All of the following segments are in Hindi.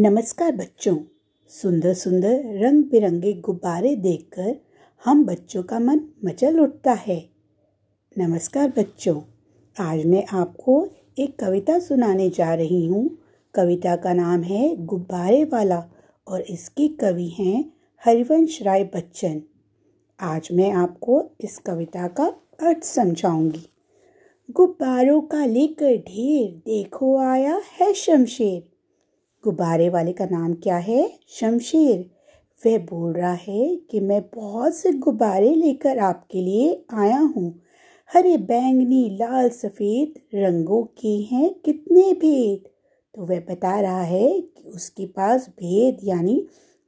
नमस्कार बच्चों। सुंदर सुंदर रंग बिरंगे गुब्बारे देखकर हम बच्चों का मन मचल उठता है। नमस्कार बच्चों। आज मैं आपको एक कविता सुनाने जा रही हूँ। कविता का नाम है गुब्बारे वाला और इसके कवि हैं हरिवंश राय बच्चन। आज मैं आपको इस कविता का अर्थ समझाऊँगी। गुब्बारों का लेकर ढेर देखो आया है शमशेर। गुब्बारे वाले का नाम क्या है? शमशेर। वह बोल रहा है कि मैं बहुत से गुब्बारे लेकर आपके लिए आया हूँ। हरे, बैंगनी, लाल, सफ़ेद रंगों के हैं कितने भेद। तो वह बता रहा है कि उसके पास भेद यानी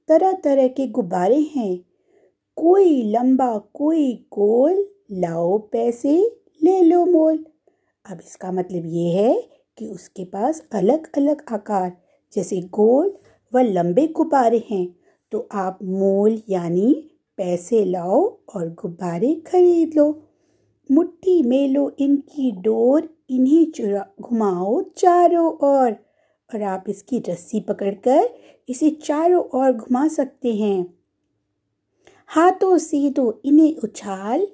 तरह तरह के गुब्बारे हैं। कोई लंबा, कोई गोल, लाओ पैसे, ले लो मोल। अब इसका मतलब ये है कि उसके पास अलग अलग आकार जैसे गोल व लंबे गुब्बारे हैं तो आप मोल यानी पैसे लाओ और गुब्बारे खरीद लो। मुट्ठी में लो इनकी डोर इन्हीं चुरा घुमाओ चारों ओर। और, आप इसकी रस्सी पकड़कर इसे चारों ओर घुमा सकते हैं। हाथों से तो इन्हें उछाल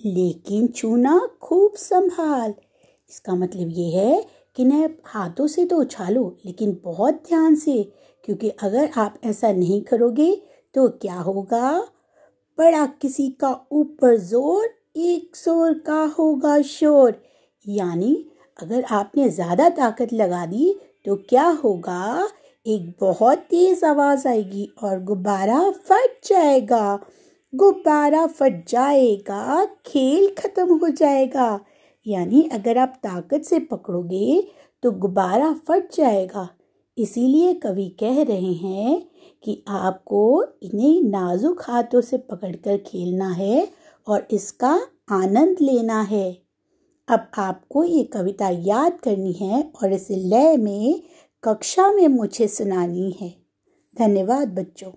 लेकिन छूना खूब संभाल। इसका मतलब ये है कि न हाथों से तो उछालो, लेकिन बहुत ध्यान से, क्योंकि अगर आप ऐसा नहीं करोगे तो क्या होगा? बड़ा किसी का ऊपर ज़ोर, एक शोर का होगा शोर। यानी, अगर आपने ज़्यादा ताकत लगा दी तो क्या होगा? एक बहुत तेज आवाज़ आएगी और गुब्बारा फट जाएगा। गुब्बारा फट जाएगा, खेल खत्म हो जाएगा। यानी अगर आप ताकत से पकड़ोगे तो गुब्बारा फट जाएगा। इसीलिए कवि कह रहे हैं कि आपको इन्हें नाजुक हाथों से पकड़कर खेलना है और इसका आनंद लेना है। अब आपको ये कविता याद करनी है और इसे लय में, कक्षा में मुझे सुनानी है। धन्यवाद बच्चों।